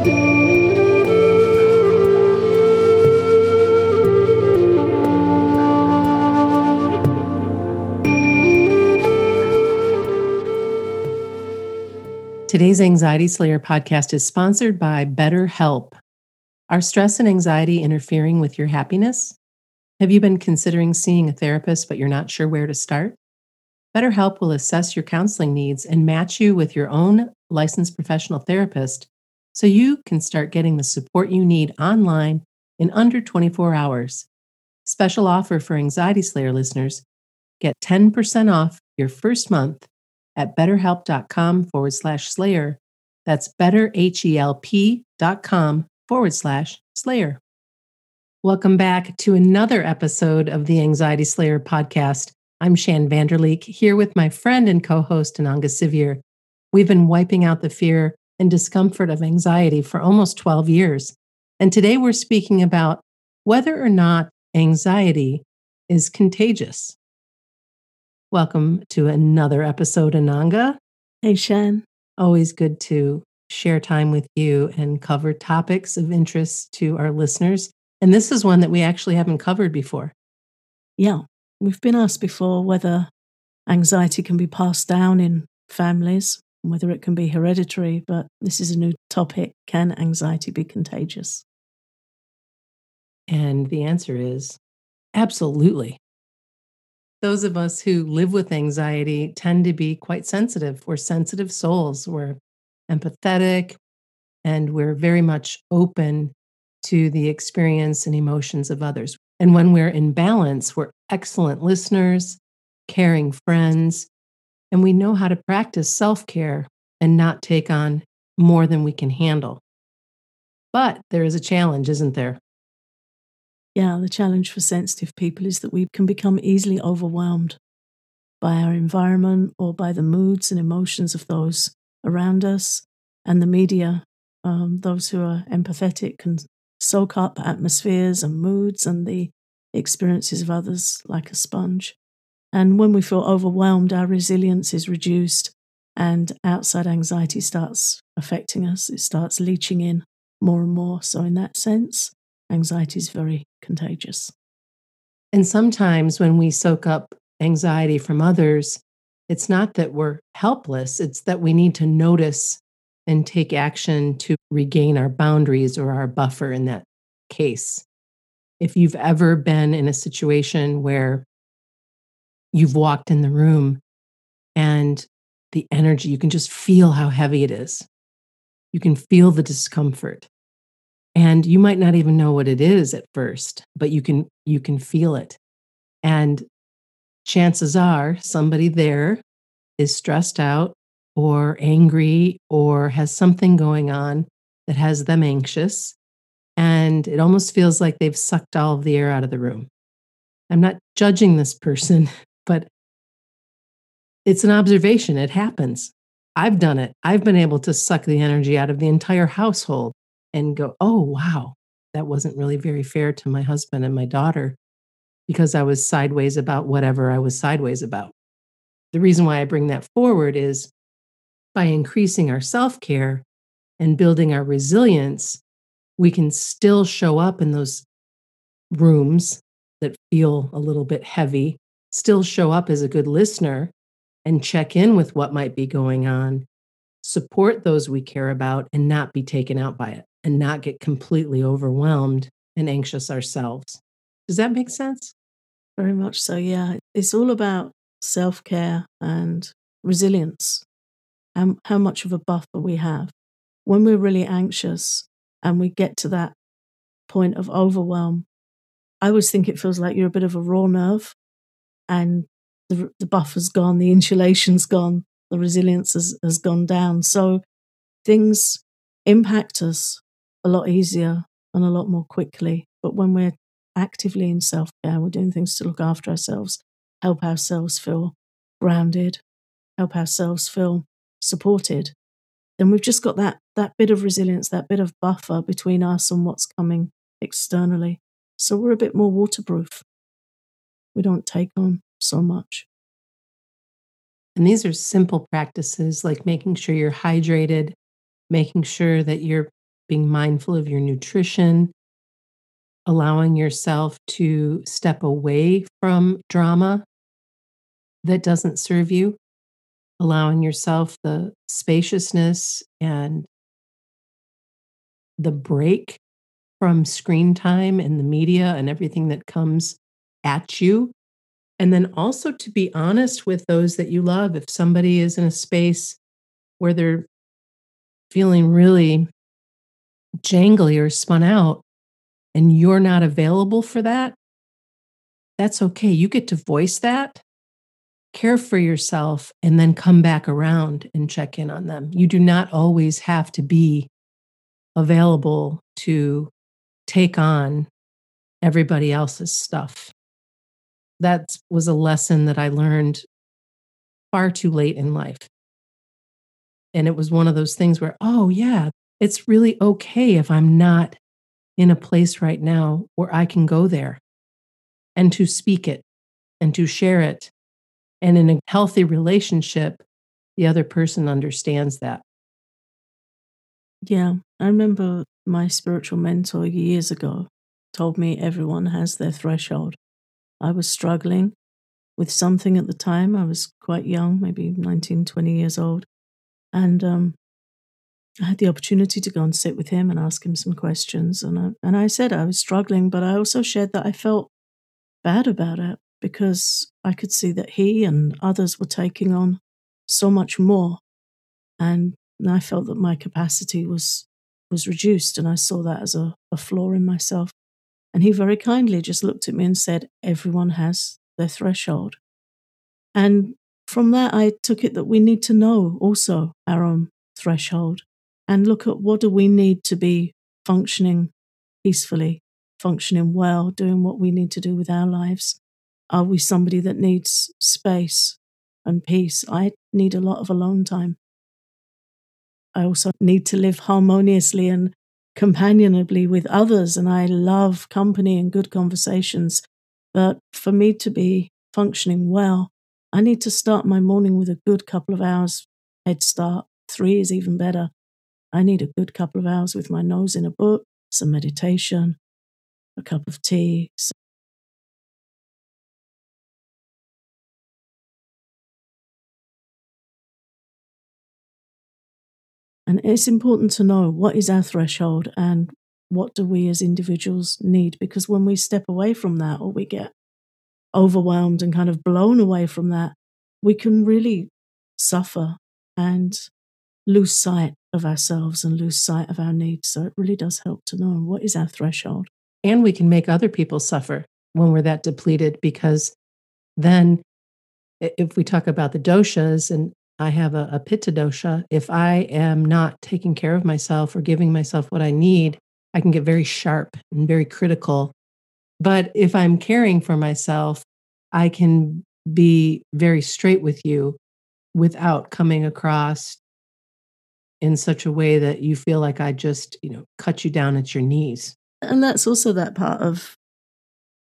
Today's Anxiety Slayer podcast is sponsored by BetterHelp. Are stress and anxiety interfering with your happiness? Have you been considering seeing a therapist, but you're not sure where to start? BetterHelp will assess your counseling needs and match you with your own licensed professional therapist so you can start getting the support you need online in under 24 hours. Special offer for Anxiety Slayer listeners get 10% off your first month at betterhelp.com forward slash slayer. That's betterhelp.com forward slash slayer. Welcome back to another episode of the Anxiety Slayer podcast. I'm Shann Vander Leek here with my friend and co host, Ananga Sivyer. We've been wiping out the fear and discomfort of anxiety for almost 12 years. And today we're speaking about whether or not anxiety is contagious. Welcome to another episode, Ananga. Hey, Shann. Always good to share time with you and cover topics of interest to our listeners. And this is one that we actually haven't covered before. Yeah, we've been asked before whether anxiety can be passed down in families, whether it can be hereditary, but this is a new topic. Can anxiety be contagious? And the answer is absolutely those of us who live with anxiety tend to be quite sensitive. We're sensitive souls. We're empathetic and we're very much open to the experience and emotions of others. And when we're in balance, we're excellent listeners, caring friends, and we know how to practice self care and not take on more than we can handle. But there is a challenge, isn't there? Yeah, the challenge for sensitive people is that we can become easily overwhelmed by our environment or by the moods and emotions of those around us. And the media, um, those who are empathetic, can soak up atmospheres and moods and the experiences of others like a sponge. And when we feel overwhelmed, our resilience is reduced and outside anxiety starts affecting us. It starts leaching in more and more. So, in that sense, anxiety is very contagious. And sometimes when we soak up anxiety from others, it's not that we're helpless, it's that we need to notice and take action to regain our boundaries or our buffer in that case. If you've ever been in a situation where you've walked in the room and the energy, you can just feel how heavy it is. You can feel the discomfort. And you might not even know what it is at first but you can you can feel it. And chances are somebody there is stressed out or angry or has something going on that has them anxious and it almost feels like they've sucked all of the air out of the room. I'm not judging this person it's an observation. It happens. I've done it. I've been able to suck the energy out of the entire household and go, oh, wow, that wasn't really very fair to my husband and my daughter because I was sideways about whatever I was sideways about. The reason why I bring that forward is by increasing our self care and building our resilience, we can still show up in those rooms that feel a little bit heavy, still show up as a good listener and check in with what might be going on, support those we care about, and not be taken out by it and not get completely overwhelmed and anxious ourselves. Does that make sense? Very much so, yeah. It's all about self care and resilience and how much of a buffer we have. When we're really anxious and we get to that point of overwhelm, I always think it feels like you're a bit of a raw nerve and the, the buffer's gone, the insulation's gone, the resilience has, has gone down. So things impact us a lot easier and a lot more quickly. But when we're actively in self care, we're doing things to look after ourselves, help ourselves feel grounded, help ourselves feel supported, then we've just got that that bit of resilience, that bit of buffer between us and what's coming externally. So we're a bit more waterproof. We don't take on so much. And these are simple practices like making sure you're hydrated, making sure that you're being mindful of your nutrition, allowing yourself to step away from drama that doesn't serve you, allowing yourself the spaciousness and the break from screen time and the media and everything that comes at you. And then also to be honest with those that you love. If somebody is in a space where they're feeling really jangly or spun out and you're not available for that, that's okay. You get to voice that, care for yourself, and then come back around and check in on them. You do not always have to be available to take on everybody else's stuff. That was a lesson that I learned far too late in life. And it was one of those things where, oh, yeah, it's really okay if I'm not in a place right now where I can go there and to speak it and to share it. And in a healthy relationship, the other person understands that. Yeah, I remember my spiritual mentor years ago told me everyone has their threshold. I was struggling with something at the time. I was quite young, maybe 19, 20 years old. And um, I had the opportunity to go and sit with him and ask him some questions. And I, and I said I was struggling, but I also shared that I felt bad about it because I could see that he and others were taking on so much more. And I felt that my capacity was was reduced, and I saw that as a, a flaw in myself. And he very kindly just looked at me and said, Everyone has their threshold. And from that, I took it that we need to know also our own threshold and look at what do we need to be functioning peacefully, functioning well, doing what we need to do with our lives. Are we somebody that needs space and peace? I need a lot of alone time. I also need to live harmoniously and companionably with others. And I love company and good conversations. But for me to be functioning well, I need to start my morning with a good couple of hours head start. Three is even better. I need a good couple of hours with my nose in a book, some meditation, a cup of tea, And it's important to know what is our threshold and what do we as individuals need because when we step away from that or we get overwhelmed and kind of blown away from that, we can really suffer and lose sight of ourselves and lose sight of our needs. So it really does help to know what is our threshold. And we can make other people suffer when we're that depleted because then if we talk about the doshas and I have a, a pitta dosha, if I am not taking care of myself or giving myself what I need, I can get very sharp and very critical. But if I'm caring for myself, I can be very straight with you without coming across in such a way that you feel like I just, you know, cut you down at your knees. And that's also that part of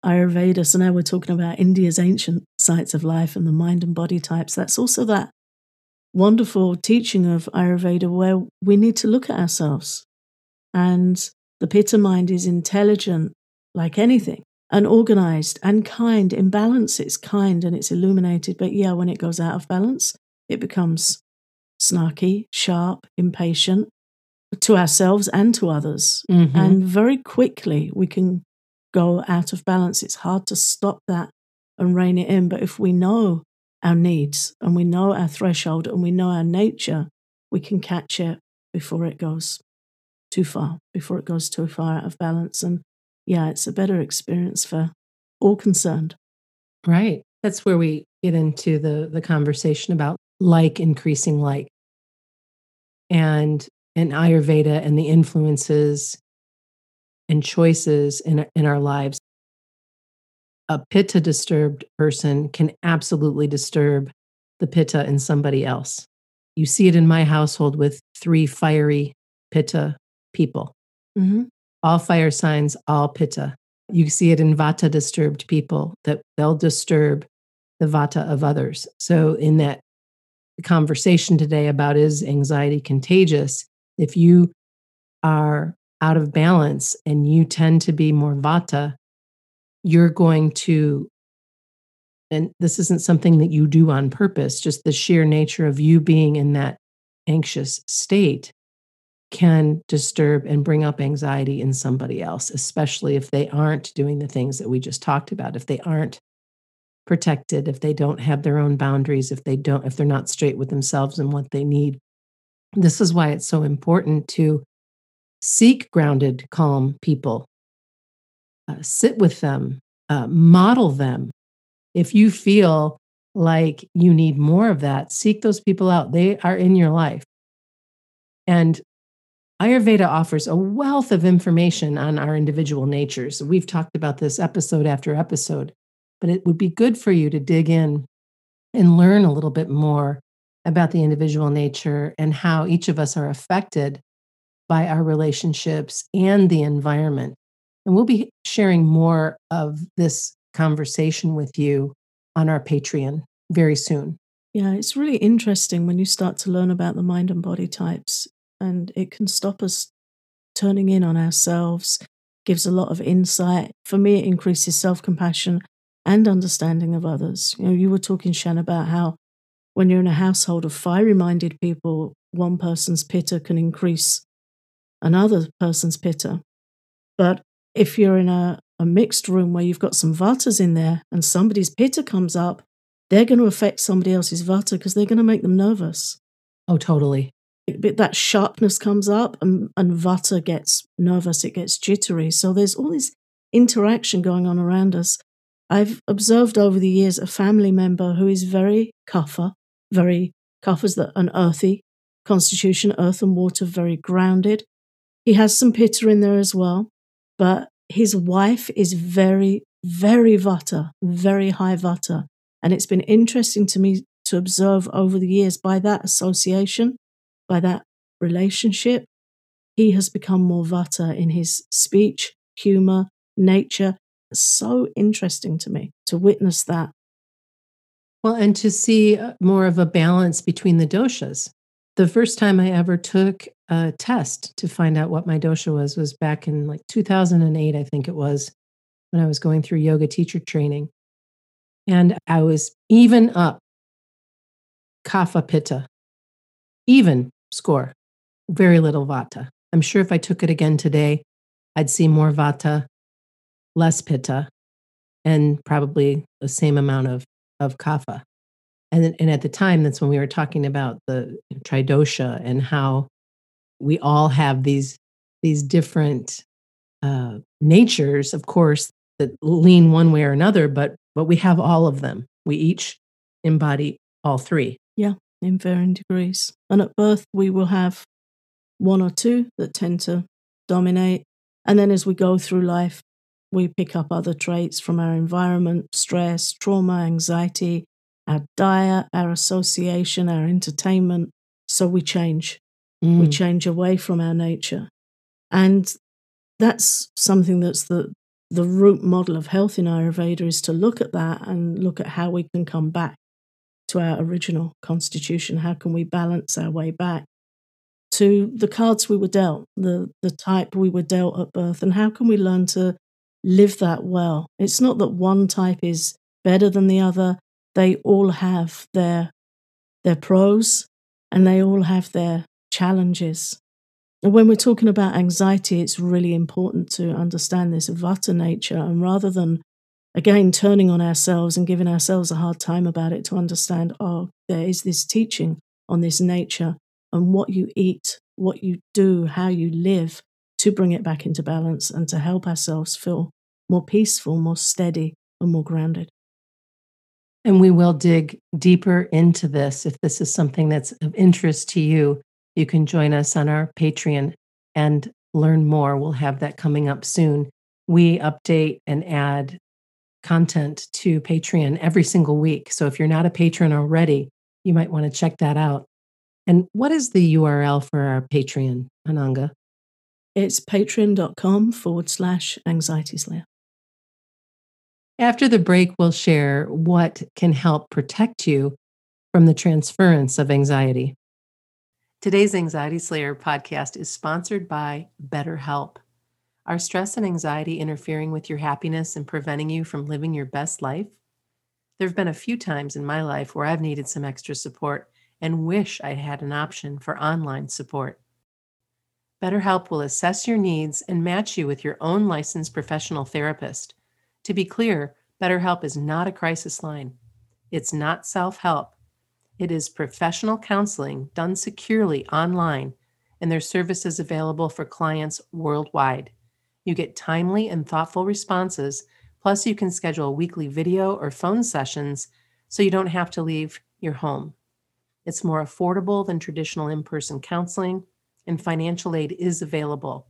Ayurveda. So now we're talking about India's ancient sites of life and the mind and body types. That's also that wonderful teaching of Ayurveda where we need to look at ourselves. And the Pitta mind is intelligent like anything and organized and kind. In balance, it's kind and it's illuminated. But yeah, when it goes out of balance, it becomes snarky, sharp, impatient to ourselves and to others. Mm-hmm. And very quickly, we can go out of balance. It's hard to stop that and rein it in. But if we know our needs and we know our threshold and we know our nature, we can catch it before it goes too far, before it goes too far out of balance. And yeah, it's a better experience for all concerned. Right. That's where we get into the the conversation about like increasing like and in Ayurveda and the influences and choices in, in our lives a pitta disturbed person can absolutely disturb the pitta in somebody else. You see it in my household with three fiery pitta people. Mm-hmm. All fire signs, all pitta. You see it in vata disturbed people that they'll disturb the vata of others. So, in that conversation today about is anxiety contagious, if you are out of balance and you tend to be more vata, you're going to, and this isn't something that you do on purpose, just the sheer nature of you being in that anxious state can disturb and bring up anxiety in somebody else, especially if they aren't doing the things that we just talked about, if they aren't protected, if they don't have their own boundaries, if they don't, if they're not straight with themselves and what they need. This is why it's so important to seek grounded, calm people, uh, sit with them, uh, model them. If you feel like you need more of that, seek those people out. They are in your life. And Ayurveda offers a wealth of information on our individual natures. We've talked about this episode after episode, but it would be good for you to dig in and learn a little bit more about the individual nature and how each of us are affected by our relationships and the environment. And we'll be sharing more of this conversation with you on our Patreon very soon. Yeah, it's really interesting when you start to learn about the mind and body types and it can stop us turning in on ourselves, gives a lot of insight. For me, it increases self compassion and understanding of others. You know, you were talking, Shann, about how when you're in a household of fiery minded people, one person's pitta can increase another person's pitta. But if you're in a, a mixed room where you've got some vatas in there and somebody's pitta comes up, they're going to affect somebody else's vata because they're going to make them nervous. Oh, totally But that sharpness comes up and, and vata gets nervous, it gets jittery. So there's all this interaction going on around us. I've observed over the years a family member who is very kapha, very kapha's that an earthy constitution, earth and water, very grounded. He has some pitta in there as well, but his wife is very, very vata, very high vata. And it's been interesting to me to observe over the years by that association by that relationship, he has become more vata in his speech, humor, nature. So interesting to me to witness that. Well, and to see uh, more of a balance between the doshas. The first time I ever took a test to find out what my dosha was was back in like 2008, I think it was, when I was going through yoga teacher training. And I was even up kapha pitta, even score. Very little vata. I'm sure if I took it again today, I'd see more vata, less pitta, and probably the same amount of, of kapha. And, and at the time, that's when we were talking about the tridosha and how we all have these, these different uh, natures, of course, that lean one way or another, but, but we have all of them. We each embody all three. Yeah in varying degrees. And at birth, we will have one or two that tend to dominate. And then as we go through life, we pick up other traits from our environment stress, trauma, anxiety, our diet, our association, our entertainment. So we change. Mm. We change away from our nature. And that's something that's the, the root model of health in Ayurveda is to look at that and look at how we can come back to our original constitution? How can we balance our way back to the cards we were dealt, the, the type we were dealt at birth? And how can we learn to live that well? It's not that one type is better than the other, they all have their, their pros and they all have their challenges. And when we're talking about anxiety, it's really important to understand this vata nature. And rather than again turning on ourselves and giving ourselves a hard time about it to understand oh there is this teaching on this nature and what you eat what you do how you live to bring it back into balance and to help ourselves feel more peaceful more steady and more grounded and we will dig deeper into this if this is something that's of interest to you you can join us on our patreon and learn more we'll have that coming up soon we update and add content to Patreon every single week. So if you're not a patron already, you might want to check that out. And what is the URL for our Patreon, Ananga? It's patreon.com forward slash anxiety slayer. After the break, we'll share what can help protect you from the transference of anxiety. Today's Anxiety Slayer podcast is sponsored by BetterHelp. Are stress and anxiety interfering with your happiness and preventing you from living your best life? There have been a few times in my life where I've needed some extra support and wish I had an option for online support. BetterHelp will assess your needs and match you with your own licensed professional therapist. To be clear, BetterHelp is not a crisis line. It's not self help. It is professional counseling done securely online, and their service is available for clients worldwide. You get timely and thoughtful responses, plus, you can schedule weekly video or phone sessions so you don't have to leave your home. It's more affordable than traditional in person counseling, and financial aid is available.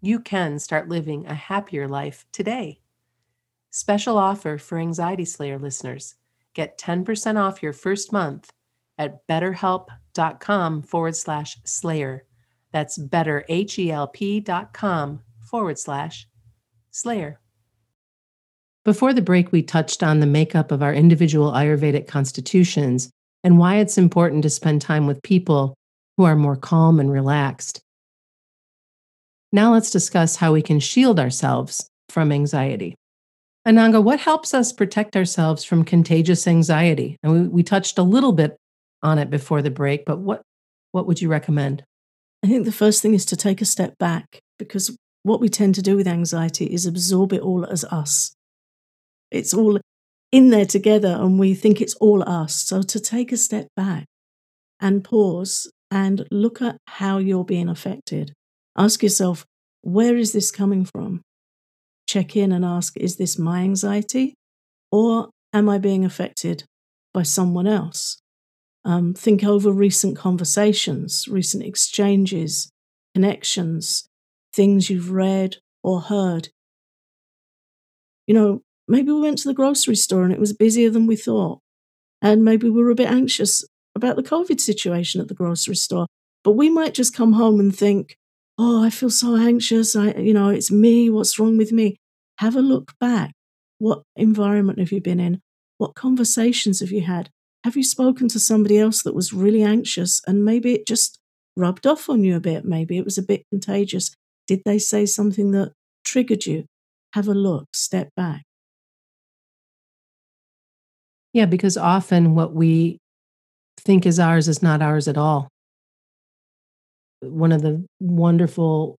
You can start living a happier life today. Special offer for Anxiety Slayer listeners get 10% off your first month at betterhelp.com forward slash slayer. That's betterhelp.com forward slash slayer. Before the break, we touched on the makeup of our individual Ayurvedic constitutions and why it's important to spend time with people who are more calm and relaxed. Now let's discuss how we can shield ourselves from anxiety. Ananga, what helps us protect ourselves from contagious anxiety? And we, we touched a little bit on it before the break, but what what would you recommend? I think the first thing is to take a step back because what we tend to do with anxiety is absorb it all as us. It's all in there together and we think it's all us. So to take a step back and pause and look at how you're being affected. Ask yourself, where is this coming from? Check in and ask, is this my anxiety or am I being affected by someone else? Um, think over recent conversations, recent exchanges, connections, things you've read or heard. You know, maybe we went to the grocery store and it was busier than we thought. And maybe we were a bit anxious about the COVID situation at the grocery store. But we might just come home and think, oh, I feel so anxious. I, you know, it's me. What's wrong with me? Have a look back. What environment have you been in? What conversations have you had? Have you spoken to somebody else that was really anxious and maybe it just rubbed off on you a bit? Maybe it was a bit contagious. Did they say something that triggered you? Have a look, step back. Yeah, because often what we think is ours is not ours at all. One of the wonderful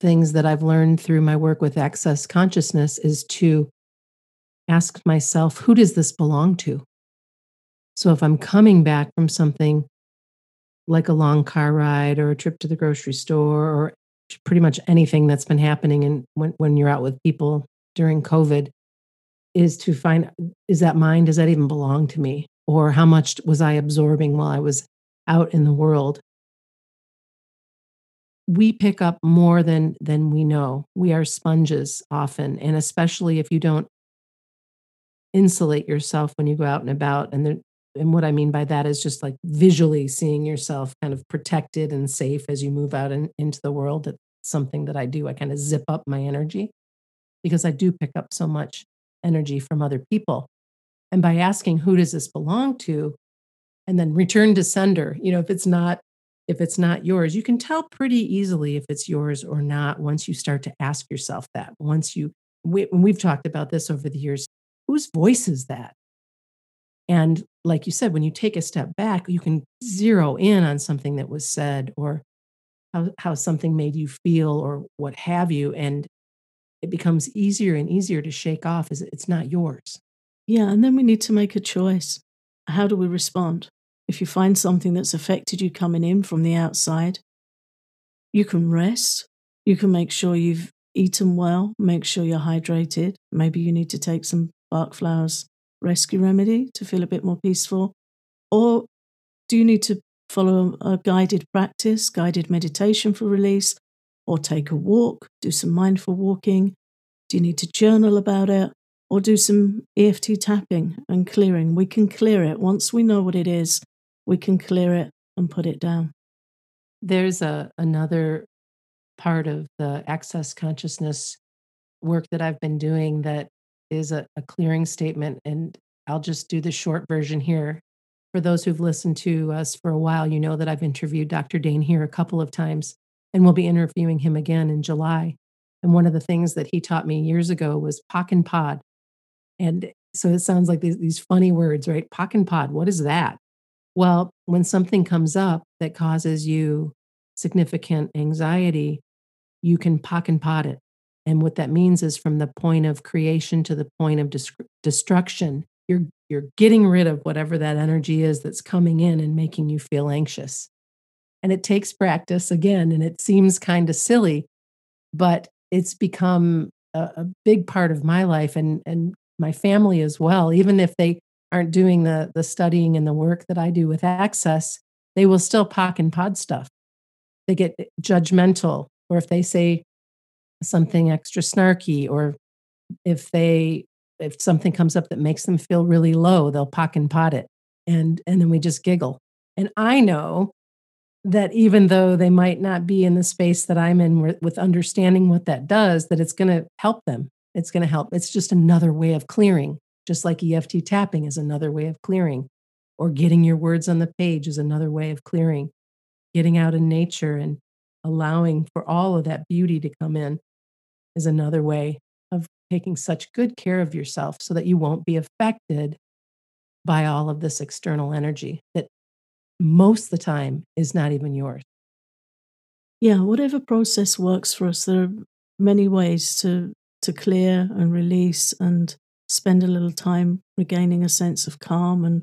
things that I've learned through my work with access consciousness is to ask myself, who does this belong to? So if I'm coming back from something like a long car ride or a trip to the grocery store or pretty much anything that's been happening and when, when you're out with people during COVID is to find is that mine? Does that even belong to me? Or how much was I absorbing while I was out in the world? We pick up more than than we know. We are sponges often, and especially if you don't insulate yourself when you go out and about. And and what I mean by that is just like visually seeing yourself kind of protected and safe as you move out in, into the world. That's something that I do. I kind of zip up my energy because I do pick up so much energy from other people. And by asking who does this belong to, and then return to sender, you know, if it's not if it's not yours, you can tell pretty easily if it's yours or not once you start to ask yourself that. Once you we, we've talked about this over the years, whose voice is that? And like you said, when you take a step back, you can zero in on something that was said or how, how something made you feel or what have you. And it becomes easier and easier to shake off as it's not yours. Yeah. And then we need to make a choice. How do we respond? If you find something that's affected you coming in from the outside, you can rest. You can make sure you've eaten well, make sure you're hydrated. Maybe you need to take some Bach flowers rescue remedy to feel a bit more peaceful? Or do you need to follow a guided practice, guided meditation for release, or take a walk, do some mindful walking? Do you need to journal about it? Or do some EFT tapping and clearing? We can clear it. Once we know what it is, we can clear it and put it down. There's a another part of the access consciousness work that I've been doing that is a, a clearing statement. And I'll just do the short version here. for those who've listened to us for a while, you know that I've interviewed Dr. Dain Heer a couple of times, and we'll be interviewing him again in July. And one of the things that he taught me years ago was pock and pod. And so it sounds like these, these funny words, right? Pock and pod. What is that? Well, when something comes up that causes you significant anxiety, you can pock and pod it. And what that means is from the point of creation to the point of destruction, you're you're getting rid of whatever that energy is that's coming in and making you feel anxious. And it takes practice again, and it seems kind of silly, but it's become a, a big part of my life and and my family as well. Even if they aren't doing the the studying and the work that I do with access, they will still POC and pod stuff. They get judgmental, or if they say something extra snarky, or if they if something comes up that makes them feel really low, they'll POC and pod it. And and then we just giggle. And I know that even though they might not be in the space that I'm in with understanding what that does, that it's going to help them. It's going to help. It's just another way of clearing, just like EFT tapping is another way of clearing, or getting your words on the page is another way of clearing, getting out in nature and allowing for all of that beauty to come in is another way of taking such good care of yourself so that you won't be affected by all of this external energy that most of the time is not even yours. Yeah, whatever process works for us, there are many ways to to clear and release and spend a little time regaining a sense of calm and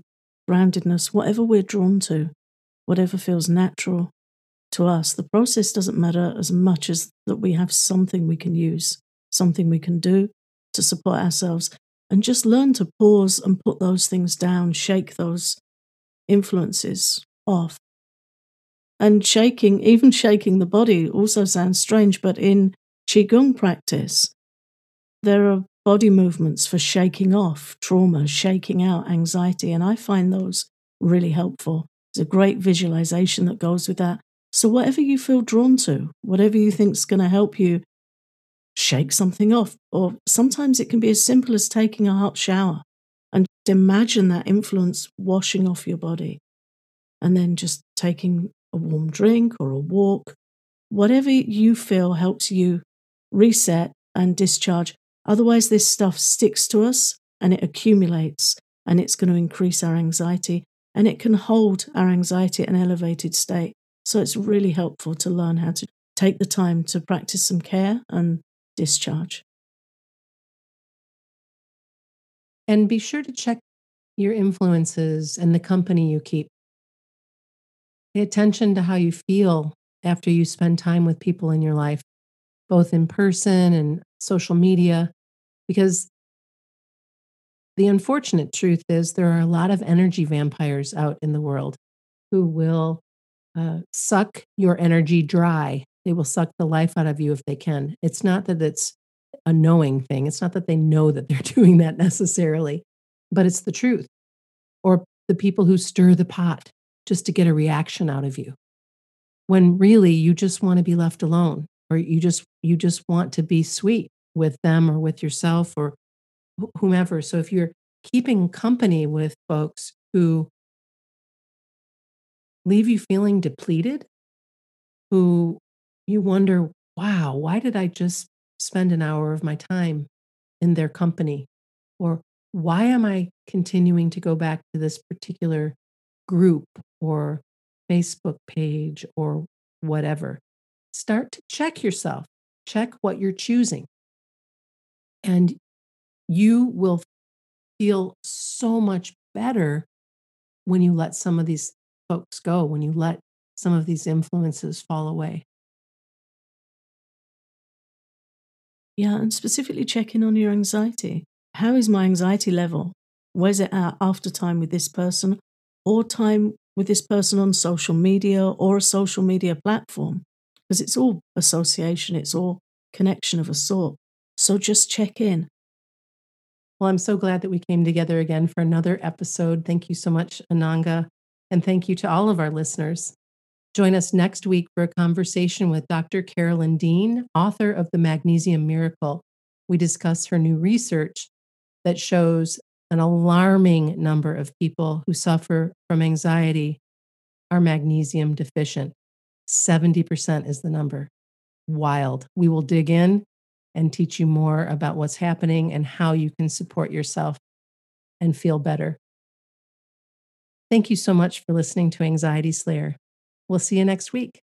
groundedness, whatever we're drawn to, whatever feels natural to us. The process doesn't matter as much as that we have something we can use, something we can do to support ourselves, and just learn to pause and put those things down, shake those influences off. And shaking, even shaking the body, also sounds strange, but in Qigong practice, there are body movements for shaking off trauma, shaking out anxiety, and I find those really helpful. There's a great visualization that goes with that. So, whatever you feel drawn to, whatever you think is going to help you shake something off, or sometimes it can be as simple as taking a hot shower and imagine that influence washing off your body and then just taking a warm drink or a walk, whatever you feel helps you reset and discharge. Otherwise, this stuff sticks to us and it accumulates and it's going to increase our anxiety and it can hold our anxiety at an elevated state. So it's really helpful to learn how to take the time to practice some care and discharge. And be sure to check your influences and the company you keep. Pay attention to how you feel after you spend time with people in your life, both in person and social media, because the unfortunate truth is there are a lot of energy vampires out in the world who will uh, suck your energy dry. They will suck the life out of you if they can. It's not that it's a knowing thing, it's not that they know that they're doing that necessarily, but it's the truth. Or the people who stir the pot just to get a reaction out of you when really you just want to be left alone or you just you just want to be sweet with them or with yourself or whomever so if you're keeping company with folks who leave you feeling depleted who you wonder wow why did i just spend an hour of my time in their company or why am i continuing to go back to this particular group or Facebook page or whatever. Start to check yourself, check what you're choosing. And you will feel so much better when you let some of these folks go, when you let some of these influences fall away. Yeah, and specifically checking on your anxiety. How is my anxiety level? Where's it at after time with this person or time with this person on social media or a social media platform because it's all association, it's all connection of a sort. So just check in. Well, I'm so glad that we came together again for another episode. Thank you so much, Ananga. And thank you to all of our listeners. Join us next week for a conversation with Dr. Carolyn Dean, author of The Magnesium Miracle. We discuss her new research that shows an alarming number of people who suffer from anxiety are magnesium deficient. 70% is the number. Wild. We will dig in and teach you more about what's happening and how you can support yourself and feel better. Thank you so much for listening to Anxiety Slayer. We'll see you next week.